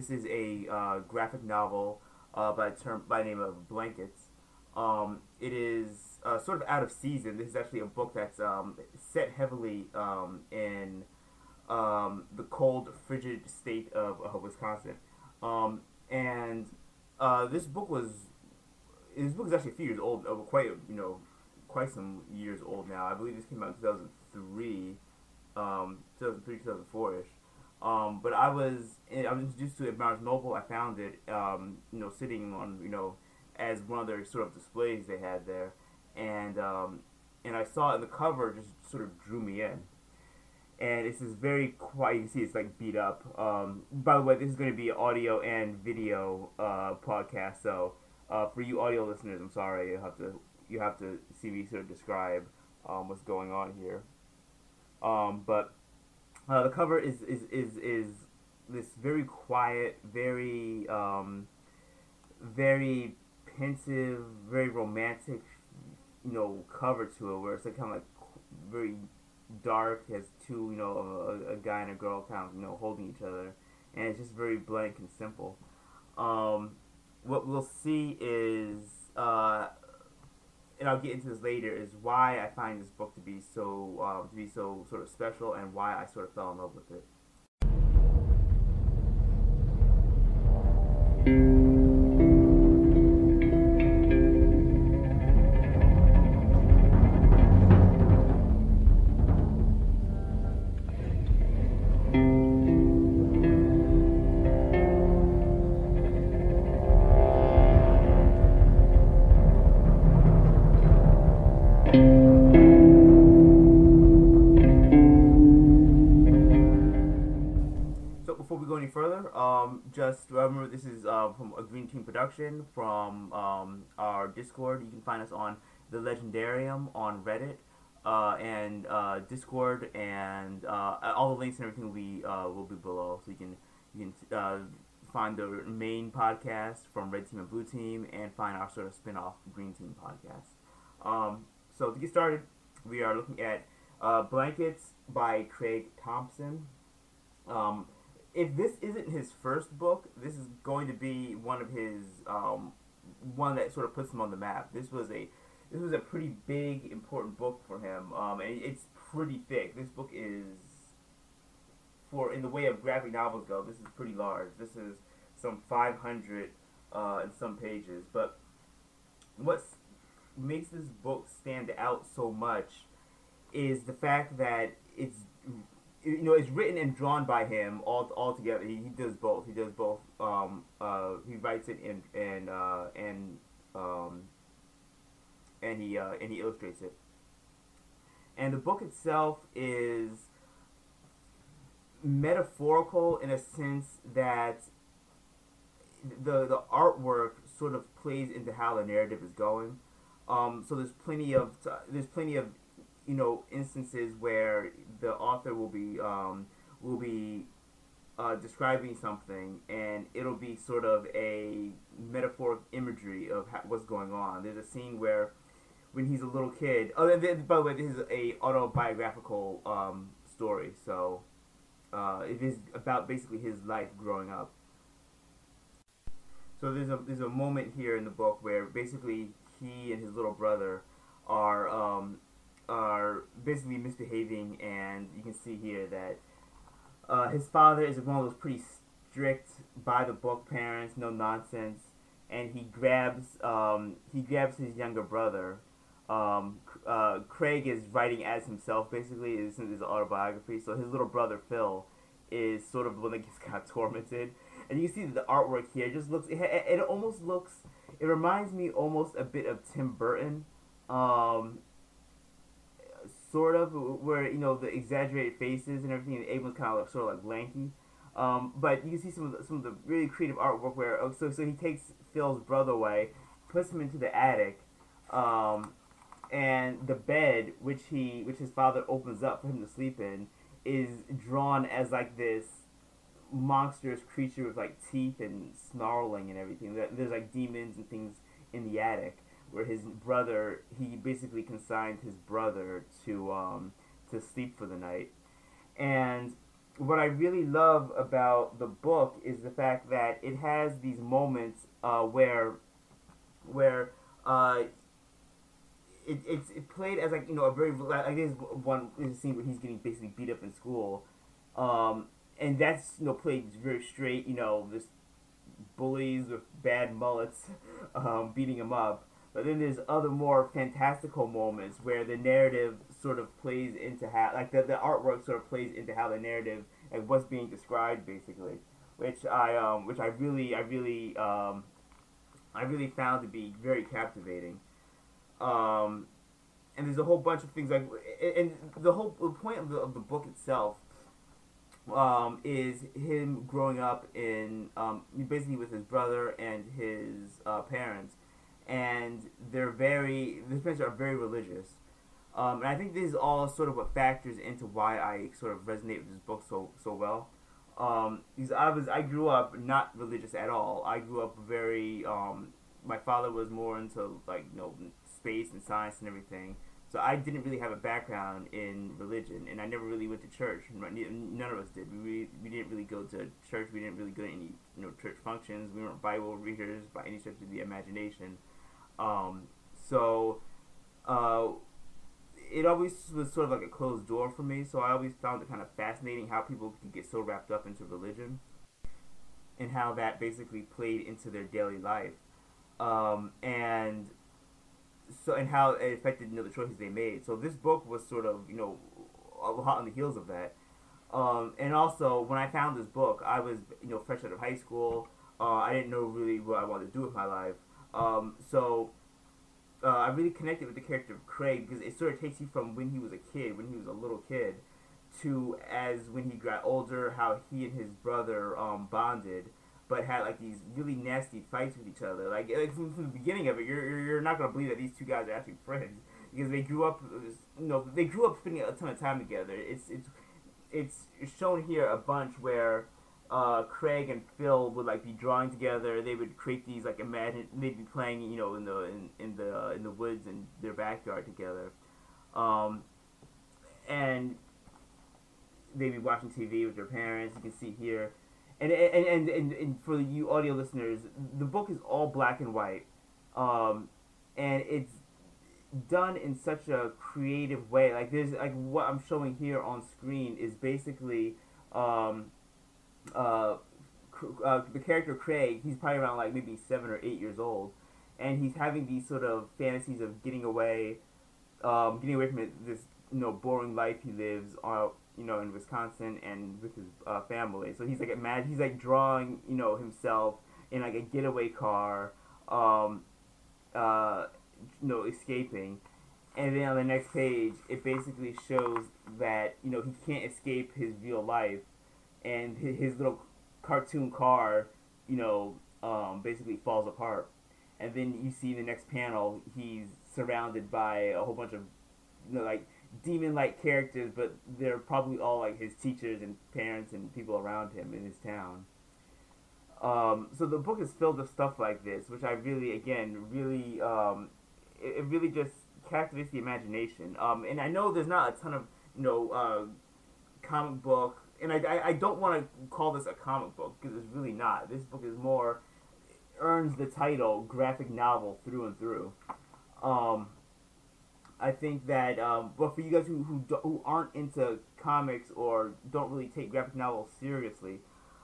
this is a uh, graphic novel uh, by term by name of Blankets. Um, it is uh, sort of out of season. This is actually a book that's um, set heavily um, in um, the cold, frigid state of Wisconsin. Um, and uh, this book was this book is actually a few years old, uh, quite you know, quite some years old now. I believe this came out in 2003, um, 2003, 2004 ish. Um, but I was I was introduced to it Barnes Noble. I found it, um, you know, sitting on you know as one of their sort of displays they had there, and um, and I saw it in the cover just sort of drew me in. And it's this very quiet. You can see it's like beat up. Um, by the way, this is going to be audio and video uh, podcast. So uh, for you audio listeners, I'm sorry you have to you have to see me sort of describe um, what's going on here. Um, but uh, the cover is, is is is this very quiet, very um, very pensive, very romantic, you know, cover to it, where it's like kind of like very dark, has two, you know, a, a, guy and a girl kind of, you know, holding each other, and it's just very blank and simple. Um, what we'll see is, uh, and I'll get into this later, is why I find this book to be so, um, to be so sort of special, and why I sort of fell in love with it. Just remember this is uh, from a Green Team production from um, our Discord. You can find us on the Legendarium on Reddit uh, and uh, Discord, and uh, all the links and everything will be uh, will be below, so you can you can uh, find the main podcast from Red Team and Blue Team, and find our sort of spin-off Green Team podcast. Um, so to get started, we are looking at Blankets by Craig Thompson. Um, if this isn't his first book, this is going to be one of his um, one that sort of puts him on the map. This was a this was a pretty big important book for him, um, and it's pretty thick. This book is for in the way of graphic novels go. This is pretty large. This is some 500 uh, and some pages. But what makes this book stand out so much is the fact that it's you know, it's written and drawn by him all all together. He, he does both. He does both. Um, uh, he writes it and and uh, and um, and he uh, and he illustrates it. And the book itself is metaphorical in a sense that the the artwork sort of plays into how the narrative is going. Um, so there's plenty of there's plenty of you know instances where the author will be um, will be uh, describing something and it'll be sort of a metaphoric imagery of ha- what's going on. There's a scene where when he's a little kid. Oh, and by the way, this is a autobiographical um, story, so uh, it is about basically his life growing up. So there's a there's a moment here in the book where basically he and his little brother are um, are basically misbehaving, and you can see here that uh, his father is one of those pretty strict, by the book parents, no nonsense, and he grabs um, he grabs his younger brother. Um, uh, Craig is writing as himself, basically. This is his autobiography. So his little brother Phil is sort of the one that gets kind of tormented, and you can see the artwork here just looks. It, it almost looks. It reminds me almost a bit of Tim Burton. Um, sort of, where you know the exaggerated faces and everything, and Abel's kind of sort of like lanky. Um, but you can see some of the, some of the really creative artwork where oh, so so he takes Phil's brother away, puts him into the attic, um, and the bed which he which his father opens up for him to sleep in is drawn as like this monstrous creature with like teeth and snarling and everything. There's like demons and things in the attic where his brother he basically consigned his brother to um, to sleep for the night, and what I really love about the book is the fact that it has these moments uh, where where uh, it, it's it played as like you know a very like there's one scene where he's getting basically beat up in school, um, and that's you know played very straight you know this bullies with bad mullets um, beating him up. But then there's other more fantastical moments where the narrative sort of plays into how, like the, the artwork sort of plays into how the narrative and what's being described basically, which I um which I really I really um I really found to be very captivating. Um, and there's a whole bunch of things like and the whole the point of the, of the book itself um, is him growing up in um, basically with his brother and his uh, parents, and they're very the parents are very religious, um, and I think this is all sort of what factors into why I sort of resonate with this book so so well. Um, because I was I grew up not religious at all. I grew up very um, my father was more into like you know space and science and everything. So I didn't really have a background in religion, and I never really went to church. None of us did. We we didn't really go to church. We didn't really go to any you know church functions. We weren't Bible readers by any stretch of the imagination. Um, so uh, it always was sort of like a closed door for me. So I always found it kind of fascinating how people could get so wrapped up into religion, and how that basically played into their daily life. Um, and so and how it affected you know the choices they made. So this book was sort of you know a hot on the heels of that. Um, and also when I found this book, I was you know fresh out of high school. Uh, I didn't know really what I wanted to do with my life. Um, so uh, I really connected with the character of Craig because it sort of takes you from when he was a kid, when he was a little kid, to as when he got older, how he and his brother um, bonded but had like these really nasty fights with each other. Like, like from, from, the beginning of it, you're you're not gonna believe that these two guys are actually friends because they grew up, you know, they grew up spending a ton of time together. It's it's it's shown here a bunch where uh, Craig and Phil would like be drawing together. They would create these like imagine they'd be playing, you know, in the in, in the uh, in the woods in their backyard together, um, and they'd be watching TV with their parents. You can see here and and, and, and, and for you audio listeners, the book is all black and white, um, and it's done in such a creative way. Like there's like what I'm showing here on screen is basically um, uh, uh, the character Craig. He's probably around like maybe seven or eight years old, and he's having these sort of fantasies of getting away, um, getting away from this you know boring life he lives on uh, you know, in Wisconsin and with his uh, family. So he's like mad. He's like drawing, you know, himself in like a getaway car, um, uh, you know, escaping. And then on the next page, it basically shows that you know he can't escape his real life, and his, his little cartoon car, you know, um, basically falls apart. And then you see in the next panel, he's surrounded by a whole bunch of, you know, like demon-like characters, but they're probably all like his teachers and parents and people around him in his town. Um, so the book is filled with stuff like this, which I really, again, really, um, it, it, really just captivates the imagination. Um, and I know there's not a ton of, you know, uh, comic book, and I, I, I don't want to call this a comic book because it's really not. This book is more earns the title graphic novel through and through. Um, I think that, um, but for you guys who who, who aren't into comics or don't really take graphic novels seriously,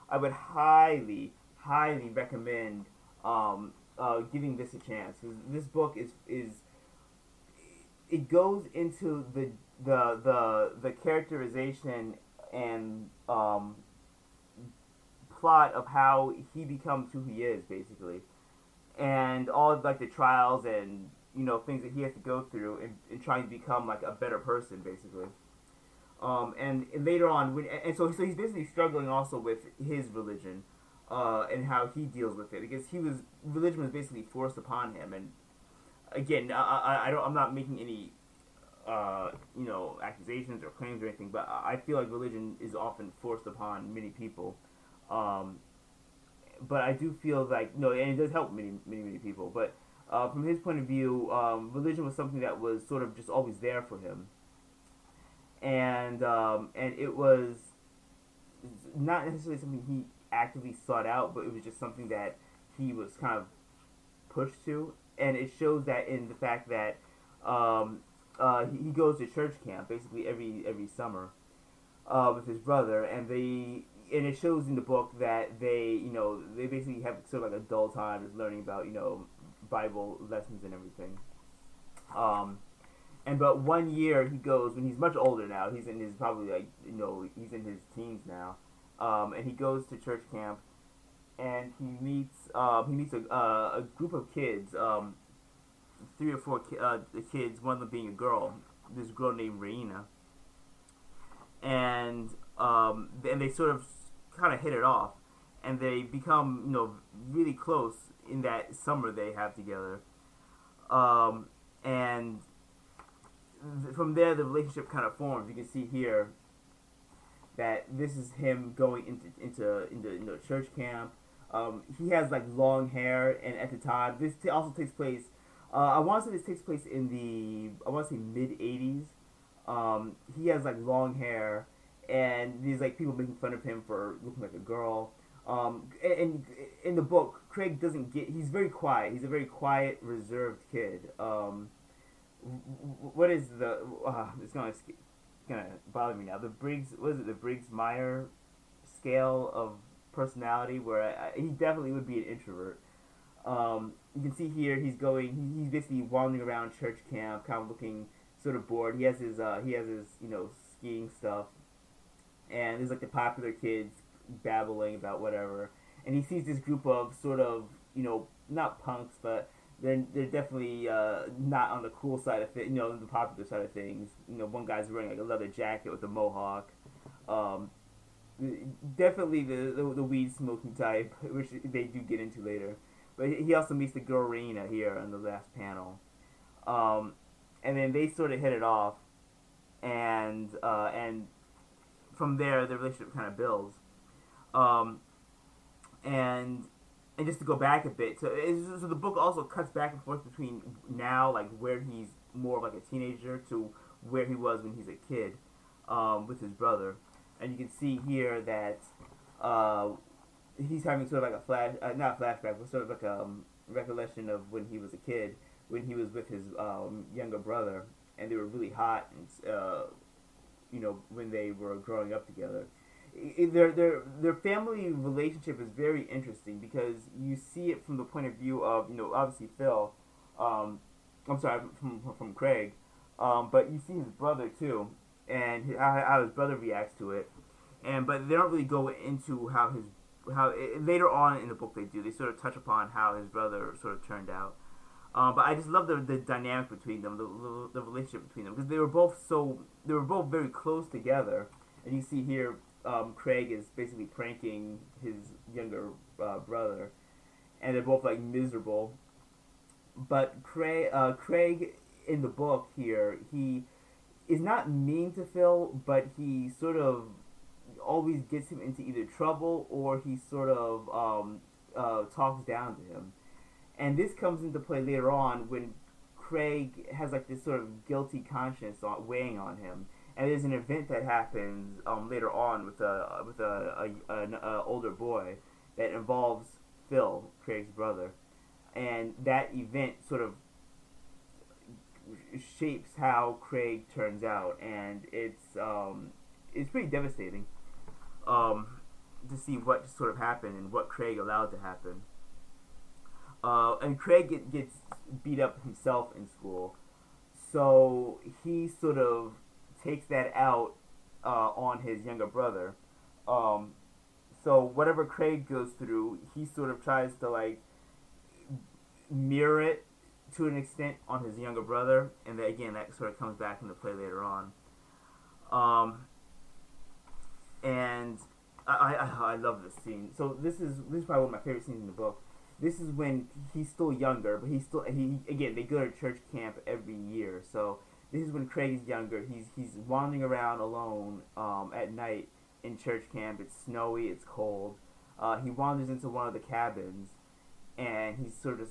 I would highly, highly recommend um, uh, giving this a chance. This book is is it goes into the the the the characterization and um, plot of how he becomes who he is, basically, and all of, like the trials and you know things that he has to go through and, in trying to become like a better person basically. Um, and, and later on when and so, so he's basically struggling also with his religion uh, and how he deals with it because he was religion was basically forced upon him and again I, I, I don't I'm not making any uh, you know accusations or claims or anything but I feel like religion is often forced upon many people um, but I do feel like no and it does help many many many people but uh, from his point of view, um, religion was something that was sort of just always there for him, and um, and it was not necessarily something he actively sought out, but it was just something that he was kind of pushed to, and it shows that in the fact that um, uh, he, he goes to church camp basically every every summer uh, with his brother, and they and it shows in the book that they you know they basically have sort of like a dull time just learning about you know Bible lessons and everything. Um, and but one year he goes when he's much older now. He's in his probably like you know he's in his teens now, um, and he goes to church camp, and he meets um, he meets a, uh, a group of kids, um, three or four ki- uh, kids, one of them being a girl, this girl named Raina, and um, and they sort of kind of hit it off, and they become you know really close in that summer they have together, um, and th- from there the relationship kind of forms. You can see here that this is him going into into into, into church camp. Um, he has like long hair, and at the time, this t- also takes place. Uh, I want to say this takes place in the I want to say mid '80s. Um, he has like long hair, and there's like people making fun of him for looking like a girl. Um, and, and in the book, Craig doesn't get. He's very quiet. He's a very quiet, reserved kid. Um, what is the? Uh, it's gonna gonna bother me now. The Briggs. What is it? The Briggs Meyer scale of personality, where I, I, he definitely would be an introvert. Um, you can see here he's going. He, he's basically wandering around church camp, kind of looking sort of bored. He has his. Uh, he has his. You know, skiing stuff, and there's like the popular kids babbling about whatever. And he sees this group of sort of you know not punks, but they're they're definitely uh, not on the cool side of it. You know, the popular side of things. You know, one guy's wearing like a leather jacket with a mohawk. Um, definitely the, the, the weed smoking type, which they do get into later. But he also meets the girl Raina here on the last panel, um, and then they sort of hit it off, and uh, and from there the relationship kind of builds, um, and and just to go back a bit, so so the book also cuts back and forth between now like where he's more like a teenager to where he was when he's a kid, um, with his brother and you can see here that uh, he's having sort of like a flash, uh, not a flashback, but sort of like a um, recollection of when he was a kid, when he was with his um, younger brother, and they were really hot, and uh, you know when they were growing up together. Their their their family relationship is very interesting because you see it from the point of view of you know obviously Phil, um, I'm sorry from from Craig, um, but you see his brother too, and how, how his brother reacts to it, and but they don't really go into how his how it, later on in the book they do they sort of touch upon how his brother sort of turned out. Um, but I just love the, the dynamic between them, the, the, the relationship between them, because they were both so they were both very close together. And you see here, um, Craig is basically pranking his younger uh, brother, and they're both like miserable. But Craig, uh, Craig in the book here, he is not mean to Phil, but he sort of always gets him into either trouble or he sort of um, uh, talks down to him. And this comes into play later on when Craig has like this sort of guilty conscience weighing on him. And there's an event that happens um, later on with a with a, a, an a older boy that involves Phil, Craig's brother, and that event sort of shapes how Craig turns out, and it's um, it's pretty devastating um, to see what sort of happened and what Craig allowed to happen. Uh, and Craig get, gets beat up himself in school, so he sort of takes that out uh, on his younger brother. Um, so whatever Craig goes through, he sort of tries to like mirror it to an extent on his younger brother, and then again that sort of comes back into play later on. Um, and I, I I love this scene. So this is this is probably one of my favorite scenes in the book. This is when he's still younger, but he's still he again they go to church camp every year. So this is when Craig is younger. He's he's wandering around alone um, at night in church camp. It's snowy. It's cold. Uh, he wanders into one of the cabins, and he's sort of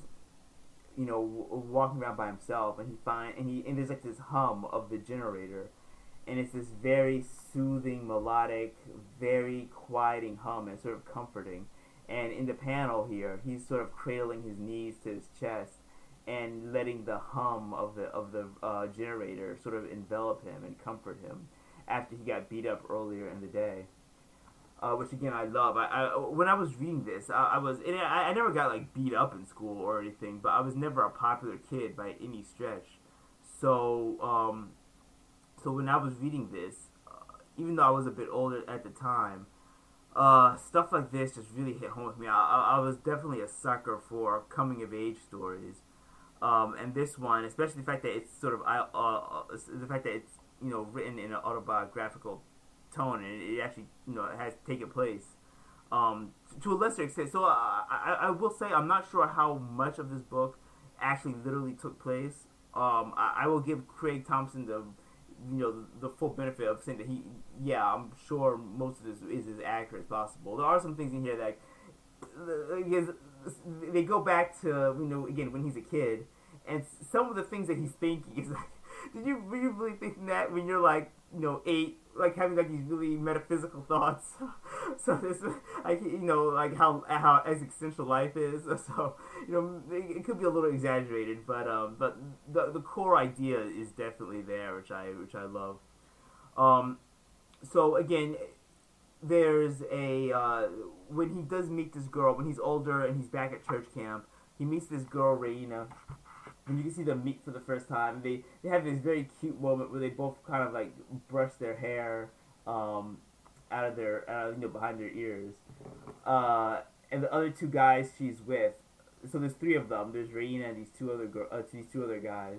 you know w- walking around by himself, and he find and he and there's like this hum of the generator, and it's this very soothing, melodic, very quieting hum and sort of comforting. And in the panel here, he's sort of cradling his knees to his chest and letting the hum of the of the uh, generator sort of envelop him and comfort him after he got beat up earlier in the day. Uh, which again I love. I, I when I was reading this, I, I was I, I never got like beat up in school or anything, but I was never a popular kid by any stretch. So um, so when I was reading this, uh, even though I was a bit older at the time, uh, stuff like this just really hit home with me. I, I was definitely a sucker for coming of age stories. Um, and this one, especially the fact that it's sort of uh, uh, the fact that it's you know written in an autobiographical tone and it actually you know has taken place um, to a lesser extent. So I, I will say I'm not sure how much of this book actually literally took place. Um, I, I will give Craig Thompson the you know the, the, full benefit of saying that he yeah I'm sure most of this is as accurate as possible. There are some things in here that they go back to you know again when he's a kid, and some of the things that he's thinking is like, did you, really thinking that when you're like you know eight, like having like these really metaphysical thoughts? so this like you know like how how existential life is. So you know it, it could be a little exaggerated, but um but the the core idea is definitely there, which I which I love. Um, so again, there's a uh, when he does meet this girl when he's older and he's back at church camp, he meets this girl Raina, and you can see them meet for the first time. They they have this very cute moment where they both kind of like brush their hair um, out of their uh, you know behind their ears, uh, and the other two guys she's with. So there's three of them. There's Raina and these two other girl, uh, these two other guys,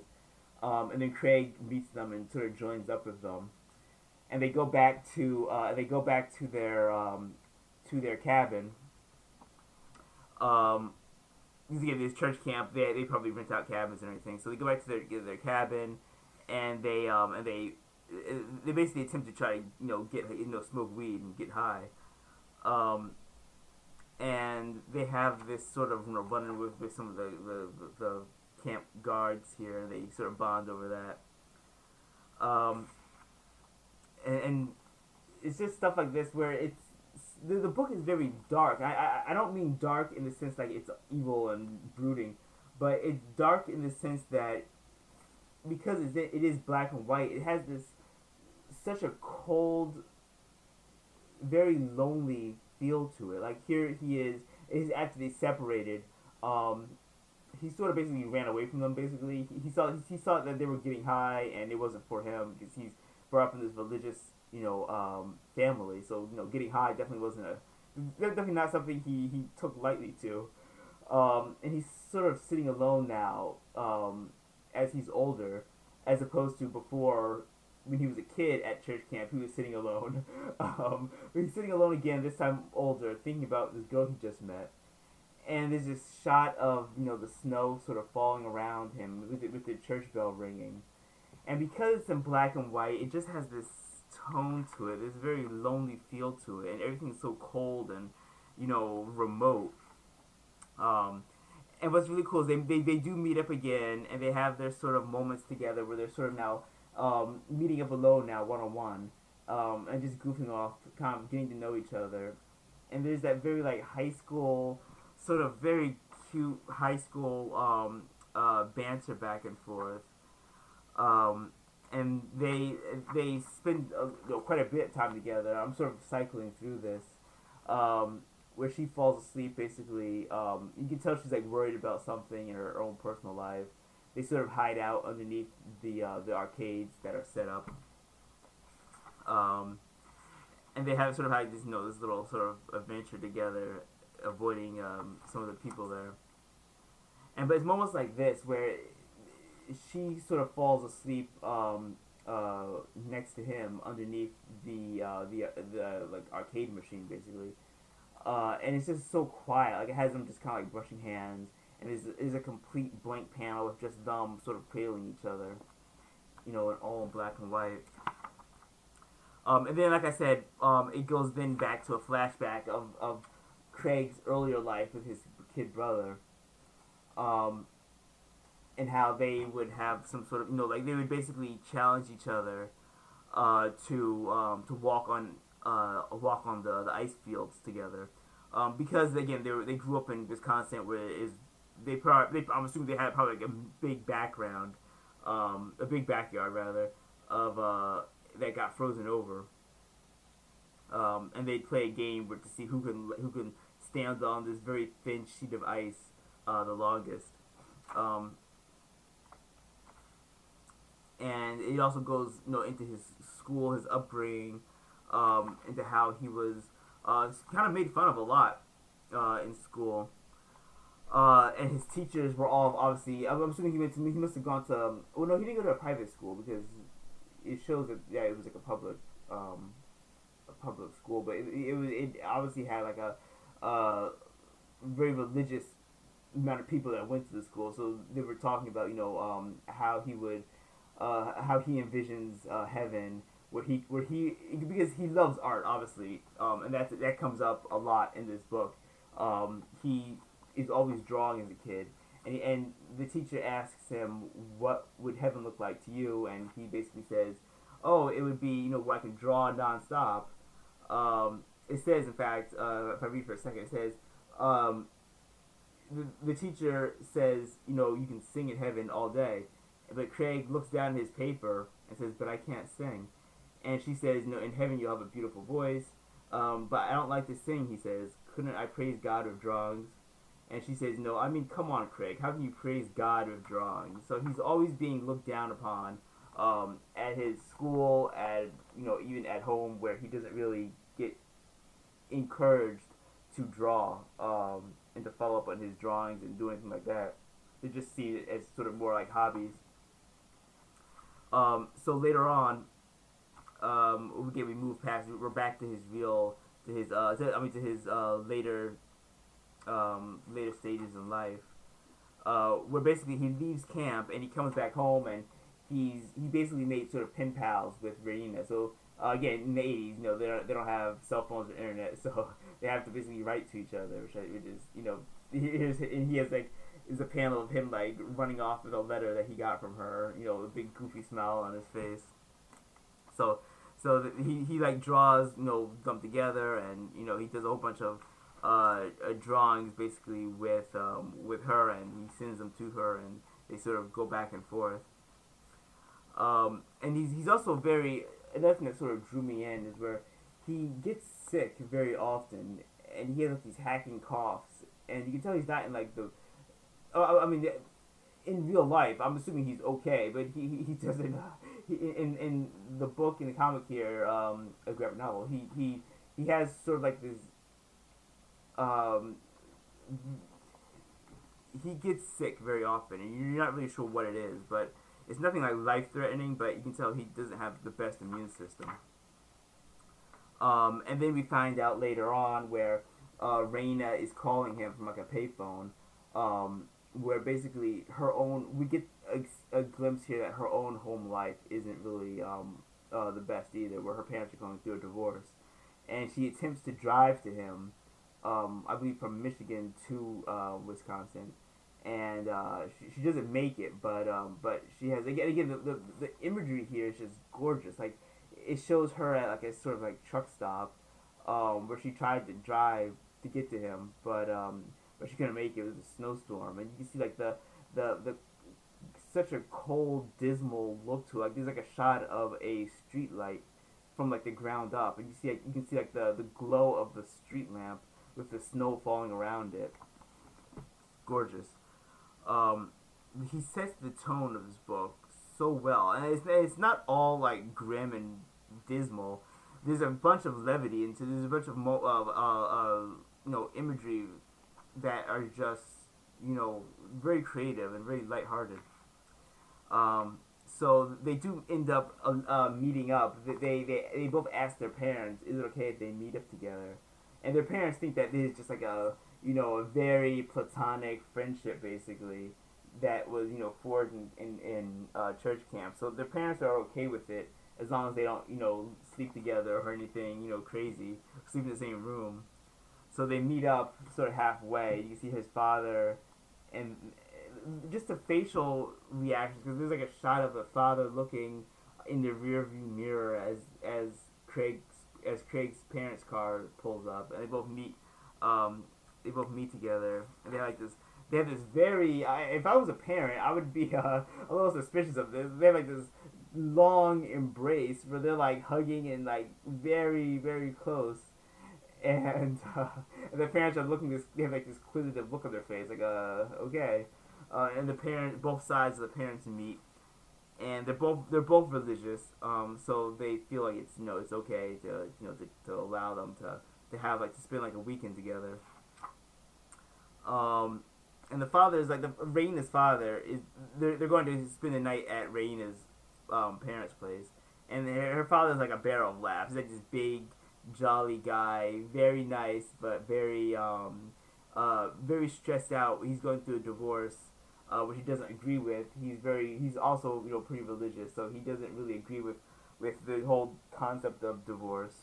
um, and then Craig meets them and sort of joins up with them, and they go back to uh, they go back to their um, to their cabin. Um, again, this church camp, they, they probably rent out cabins and everything. So they go back to their their cabin, and they um and they they basically attempt to try to you know get you know smoke weed and get high. Um, and they have this sort of you know running with, with some of the, the, the camp guards here, and they sort of bond over that. Um, and, and it's just stuff like this where it's the, the book is very dark. I, I I don't mean dark in the sense like it's evil and brooding, but it's dark in the sense that because it's, it is black and white, it has this such a cold, very lonely feel to it. Like here he is, after they separated. Um, he sort of basically ran away from them. Basically, he, he saw he saw that they were getting high, and it wasn't for him because he's brought up in this religious you know, um, family. So you know, getting high definitely wasn't a definitely not something he he took lightly to. Um, and he's sort of sitting alone now um, as he's older, as opposed to before when he was a kid at church camp. He was sitting alone. um, but he's sitting alone again, this time older, thinking about this girl he just met. And there's this shot of you know the snow sort of falling around him with the, with the church bell ringing, and because it's in black and white, it just has this tone to it. A very lonely feel to it, and everything's so cold and you know remote. Um, and what's really cool is they, they, they do meet up again, and they have their sort of moments together where they're sort of now um, meeting up alone now, one on one, and just goofing off, kind of getting to know each other. And there's that very like high school, sort of very cute high school um, uh, banter back and forth. Um, and they they spend uh, you know, quite a bit of time together. I'm sort of cycling through this, um, where she falls asleep. Basically, um, you can tell she's like worried about something in her own personal life. They sort of hide out underneath the uh, the arcades that are set up, um, and they have sort of had this you know this little sort of adventure together, avoiding um, some of the people there. And but it's moments like this where she sort of falls asleep um, uh, next to him underneath the uh, the uh, the like arcade machine basically, uh, and it's just so quiet. Like it has them just kind of like brushing hands, and is is a complete blank panel with just them sort of cradling each other, you know, in all in black and white. Um, and then, like I said, um, it goes then back to a flashback of, of Craig's earlier life with his kid brother. Um, and how they would have some sort of you know like they would basically challenge each other uh, to um, to walk on uh, walk on the, the ice fields together. Um, because again, they were, they grew up in Wisconsin, where is they probably they, I'm assuming they had probably like a big background, um, a big backyard rather of uh, that got frozen over. Um, and they'd play a game to see who can who can stand on this very thin sheet of ice uh, the longest. And it also goes you know into his school, his upbringing, um, into how he was uh, kind of made fun of a lot uh, in school. Uh, and his teachers were all obviously. I'm assuming he went to. He must have gone to. Um, well, no, he didn't go to a private school because it shows that yeah, it was like a public, um, a public school. But it, was. It obviously had like a, very religious amount of people that went to the school. So they were talking about you know um, how he would, uh, how he envisions uh, heaven where he where he because he loves art obviously um, and that that comes up a lot in this book. Um, he is always drawing as a kid and he, and the teacher asks him what would heaven look like to you? And he basically says oh it would be you know where I can draw nonstop. Um, it says in fact uh, if I read for a second it says um, the, the teacher says you know you can sing in heaven all day but Craig looks down at his paper and says but I can't sing and she says, "No, in heaven you'll have a beautiful voice. Um, but I don't like to sing, he says. Couldn't I praise God with drawings? And she says, no, I mean, come on, Craig. How can you praise God with drawings? So he's always being looked down upon um, at his school, at, you know, even at home where he doesn't really get encouraged to draw um, and to follow up on his drawings and do anything like that. They just see it as sort of more like hobbies. Um, so later on, um, again, we move past. We're back to his real, to his, uh, to, I mean, to his uh, later, um, later stages in life. Uh, where basically he leaves camp and he comes back home and he's he basically made sort of pen pals with Raina. So uh, again, in the '80s, you know, they don't, they don't have cell phones or internet, so they have to basically write to each other, which, which is, you know, here's and he has like is a panel of him like running off with a letter that he got from her, you know, a big goofy smile on his face. So so he he like draws you know them together, and you know he does a whole bunch of uh, uh, drawings basically with um, with her, and he sends them to her, and they sort of go back and forth. Um, and he's he's also very another thing that sort of drew me in is where he gets sick very often, and he has like these hacking coughs, and you can tell he's not in like the. Oh, I mean, in real life, I'm assuming he's okay, but he he, doesn't he, in in the book in the comic here, um, a graphic novel, he he he has sort of like this. Um, he gets sick very often, and you're not really sure what it is, but it's nothing like life threatening. But you can tell he doesn't have the best immune system. Um, and then we find out later on where uh, Raina is calling him from like a payphone, um, where basically her own we get a, a, glimpse here that her own home life isn't really um, uh, the best either, where her parents are going through a divorce, and she attempts to drive to him, um, I believe from Michigan to uh, Wisconsin, and uh, she, she doesn't make it, but um, but she has again again the, the, the imagery here is just gorgeous. Like it shows her at like a sort of like truck stop, um, where she tried to drive to get to him, but um, but she couldn't make it. It was a snowstorm, and you can see like the the the such a cold, dismal look to it. Like there's like a shot of a street light from like the ground up, and you see like, you can see like the the glow of the street lamp with the snow falling around it. Gorgeous. Um, he sets the tone of his book so well, and it's it's not all like grim and dismal. There's a bunch of levity, and so there's a bunch of mo- uh, uh, uh, you know imagery that are just you know very creative and very lighthearted. Um, so they do end up uh, uh, meeting up. They, they they both ask their parents, "Is it okay if they meet up together?" And their parents think that this is just like a you know a very platonic friendship, basically that was you know forged in in, in uh, church camp. So their parents are okay with it as long as they don't you know sleep together or anything you know crazy, sleep in the same room. So they meet up sort of halfway. You see his father and just the facial reactions because there's like a shot of the father looking in the rearview mirror as as Craig's as Craig's parents' car pulls up, and they both meet. Um, they both meet together, and they like this. They have this very. I, if I was a parent, I would be uh, a little suspicious of this. They have like this long embrace where they're like hugging and like very very close, and, uh, the parents are looking this. They have like this quizzitive look on their face, like uh okay, uh, and the parent both sides of the parents meet, and they're both they're both religious, um, so they feel like it's you know it's okay to you know to, to allow them to to have like to spend like a weekend together. Um, and the father is like the Raina's father is they're, they're going to spend the night at Raina's um, parents' place, and her, her father's like a barrel of laughs. He's like this big, jolly guy, very nice, but very um, uh, very stressed out. He's going through a divorce, uh, which he doesn't agree with. He's very he's also you know pretty religious, so he doesn't really agree with with the whole concept of divorce.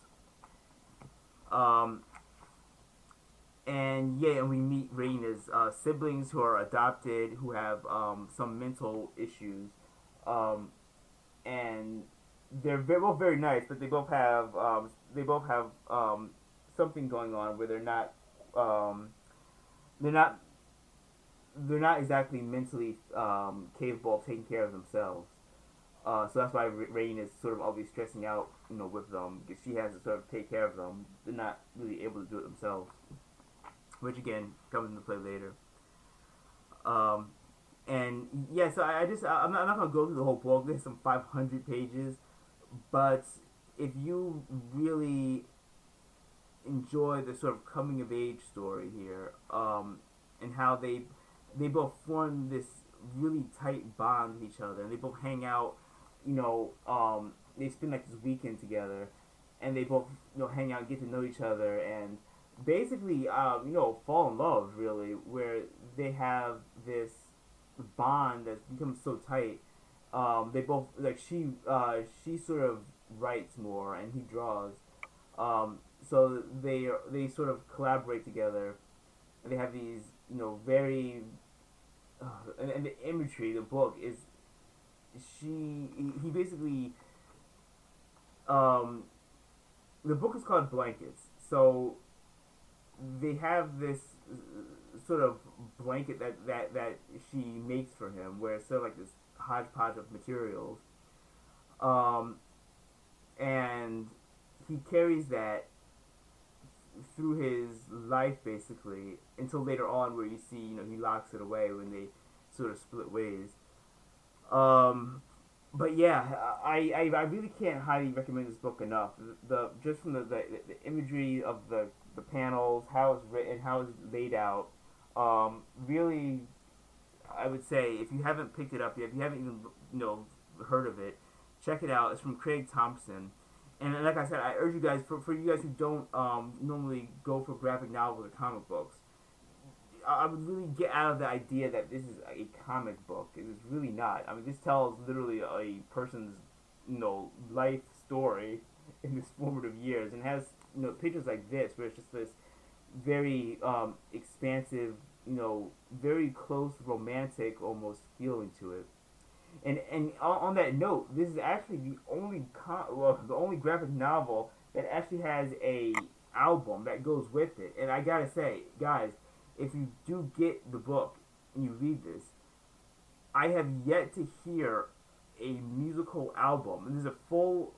Um, and yeah, and we meet Raina's uh, siblings who are adopted, who have um, some mental issues, um, and they're very, both very nice, but they both have um, they both have um, something going on where they're not um, they're not they're not exactly mentally um, capable of taking care of themselves. Uh, so that's why Rain is sort of always stressing out, you know, with them because she has to sort of take care of them. They're not really able to do it themselves which again comes into play later. Um, and yeah, so I, I just I, am not, I'm not gonna go through the whole book. There's some 500 pages, but if you really enjoy the sort of coming of age story here, um, and how they they both form this really tight bond with each other, and they both hang out, you know, um, they spend like this weekend together, and they both you know hang out, get to know each other, and basically, um, you know, fall in love really, where they have this bond that's become so tight. Um, they both like she uh, she sort of writes more and he draws, um, so they they sort of collaborate together, and they have these you know very uh, and, and the imagery the book is she he basically um the book is called blankets. So they have this sort of blanket that, that, that she makes for him, where it's sort of like this hodgepodge of materials. Um, and he carries that through his life basically until later on where you see you know he locks it away when they sort of split ways um, but yeah I, I, I really can't highly recommend this book enough the, just from the, the, the imagery of the the panels, how it's written, how it's laid out. Um, really, I would say if you haven't picked it up yet, if you haven't even you know heard of it, check it out. It's from Craig Thompson. And like I said, I urge you guys, for, for you guys who don't um, normally go for graphic novels or comic books, I would really get out of the idea that this is a comic book. It is really not. I mean, this tells literally a person's, you know, life story in his formative years and has you know pictures like this where it's just this very um, expansive, you know, very close romantic almost feeling to it. And and on, that note, this is actually the only con- well, the only graphic novel that actually has a album that goes with it. And I gotta say, guys, if you do get the book and you read this, I have yet to hear a musical album. This is a full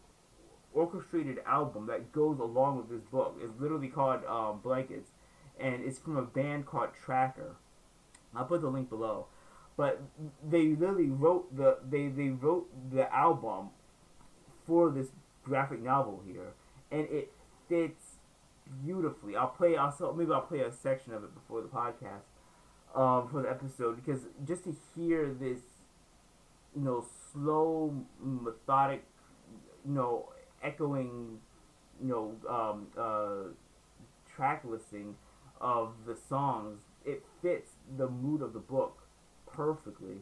orchestrated album that goes along with this book. It's literally called um, Blankets, and it's from a band called Tracker. I'll put the link below. But they literally wrote the they, they wrote the album for this graphic novel here, and it fits beautifully. I'll play also maybe I'll play a section of it before the podcast, um, for the episode because just to hear this, you know, slow, methodic, you know, echoing, you know, um, uh, track listing of the songs, it fits the mood of the book perfectly.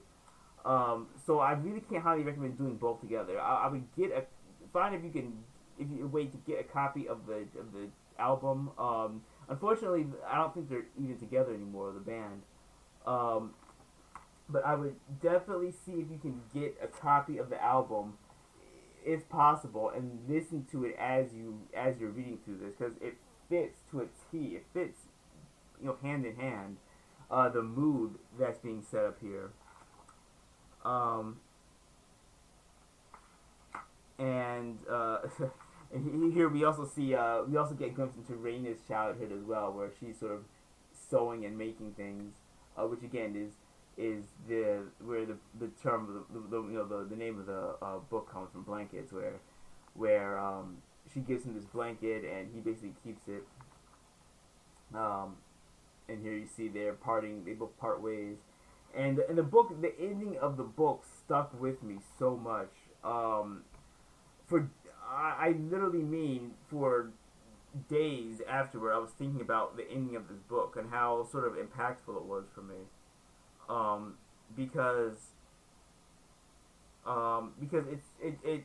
Um, so I really can't highly recommend doing both together. I, I, would get a find if you can if you wait to get a copy of the of the album. Um, unfortunately, I don't think they're even together anymore. The band. Um, but I would definitely see if you can get a copy of the album if possible, and listen to it as you as you're reading through this because it fits to a T. It fits, you know, hand in hand, uh, the mood that's being set up here. Um, and uh, here we also see uh, we also get glimpse into Raina's childhood as well, where she's sort of sewing and making things, uh, which again is is the where the the term the, the, you know the, the name of the uh, book comes from blankets where where um, she gives him this blanket and he basically keeps it um, and here you see they're parting they both part ways. And in the book the ending of the book stuck with me so much. Um, for I, I literally mean for days afterward I was thinking about the ending of this book and how sort of impactful it was for me. Um, because um, because it's it, it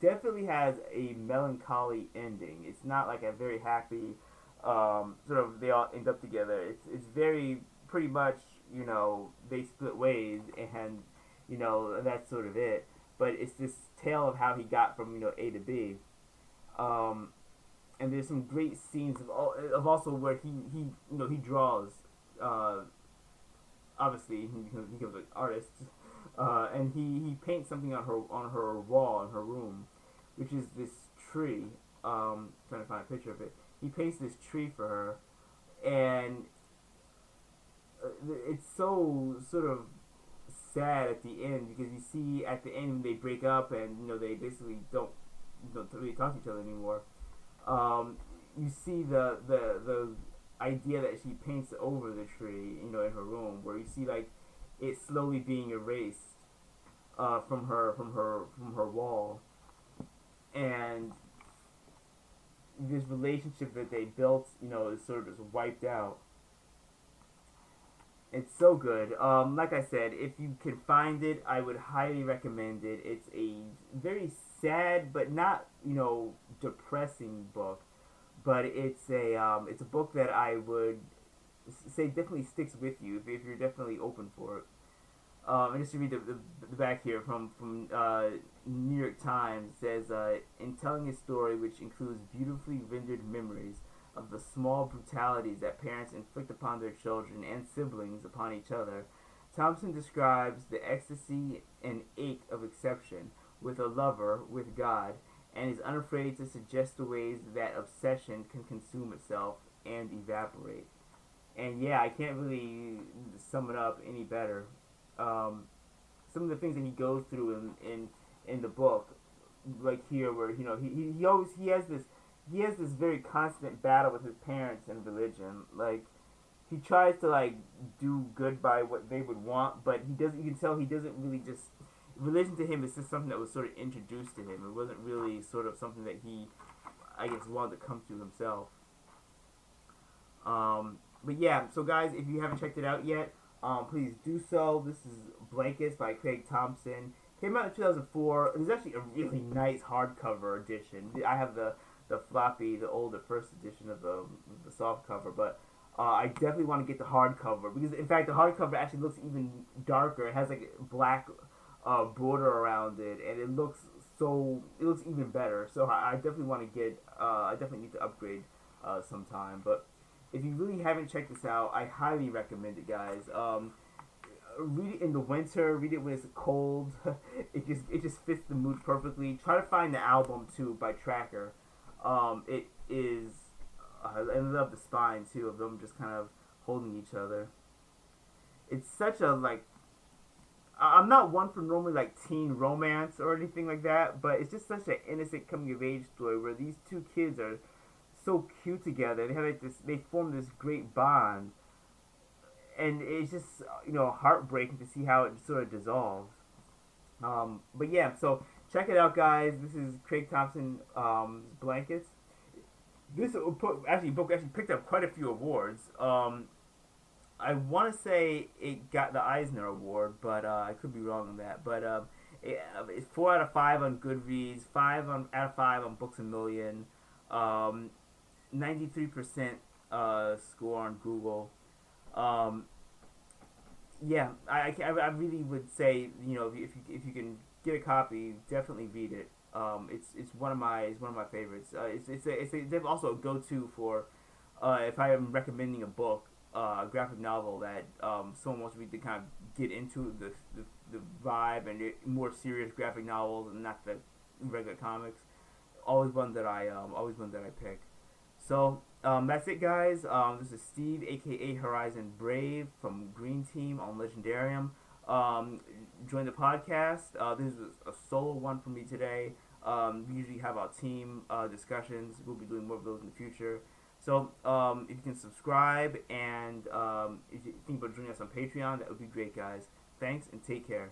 definitely has a melancholy ending. It's not like a very happy um, sort of they all end up together. It's it's very pretty much you know they split ways and you know that's sort of it. But it's this tale of how he got from you know A to B. Um, and there's some great scenes of, of also where he, he you know he draws uh, obviously he becomes, he becomes an artist, uh, and he, he paints something on her on her wall in her room, which is this tree. Um, trying to find a picture of it. He paints this tree for her, and uh, it's so sort of sad at the end because you see at the end they break up and you know they basically don't don't really talk to each other anymore. Um, you see the the the idea that she paints over the tree, you know, in her room, where you see like it slowly being erased uh, from her from her from her wall, and this relationship that they built, you know, is sort of just wiped out. It's so good. Um, like I said, if you can find it, I would highly recommend it. It's a very sad, but not you know depressing book but it's a um, it's a book that I would say definitely sticks with you if, if you're definitely open for it. Um, and just to read the, the, the back here from from uh, New York Times says uh, in telling a story which includes beautifully rendered memories of the small brutalities that parents inflict upon their children and siblings upon each other, Thompson describes the ecstasy and ache of exception with a lover, with God, and is unafraid to suggest the ways that obsession can consume itself and evaporate. And yeah, I can't really sum it up any better. Um, some of the things that he goes through in, in in the book, like here, where you know he, he always he has this he has this very constant battle with his parents and religion. Like he tries to like do good by what they would want, but he doesn't. You can tell he doesn't really just religion to him is just something that was sort of introduced to him. It wasn't really sort of something that he, I guess, wanted to come to himself. Um, but yeah, so guys, if you haven't checked it out yet, um, please do so. This is Blankets by Craig Thompson. Came out in 2004. It was actually a really nice hardcover edition. I have the the floppy, the older first edition of the the soft cover, but uh, I definitely want to get the hardcover because, in fact, the hardcover actually looks even darker. It has like black uh, border around it, and it looks so it looks even better. So I, I definitely want to get uh, I definitely need to upgrade uh, sometime. But if you really haven't checked this out, I highly recommend it, guys. Um, read it in the winter. Read it when it's cold. it just it just fits the mood perfectly. Try to find the album too by Tracker. Um, it is. Uh, I love the spine too of them just kind of holding each other. It's such a like I'm not one for normally like teen romance or anything like that, but it's just such an innocent coming of age story where these two kids are so cute together. They have like this, they form this great bond, and it's just you know heartbreaking to see how it sort of dissolves. Um, but yeah, so check it out, guys. This is Craig Thompson um, blankets. This actually book actually picked up quite a few awards. Um, I want to say it got the Eisner Award, but uh, I could be wrong on that. But um, it, it's four out of five on Goodreads, five on, out of five on Books a Million, um, 93% uh, score on Google. Um, yeah, I, I, I really would say you know if you if you can get a copy, definitely read it. Um, it's it's one of my it's one of my favorites. Uh, it's it's a, it's a, they're also a go to for uh, if I am recommending a book, uh, a graphic novel that um, someone wants me to kind of get into the the, the vibe and the more serious graphic novels and not the regular comics. Always one that I um, always one that I pick. So um, that's it, guys. Um, this is Steve, aka Horizon Brave, from Green Team on Legendarium. Um, join the podcast. Uh, this is a solo one for me today. Um, we usually have our team uh, discussions. We'll be doing more of those in the future. So um, if you can subscribe and um, if you think about joining us on Patreon, that would be great, guys. Thanks and take care.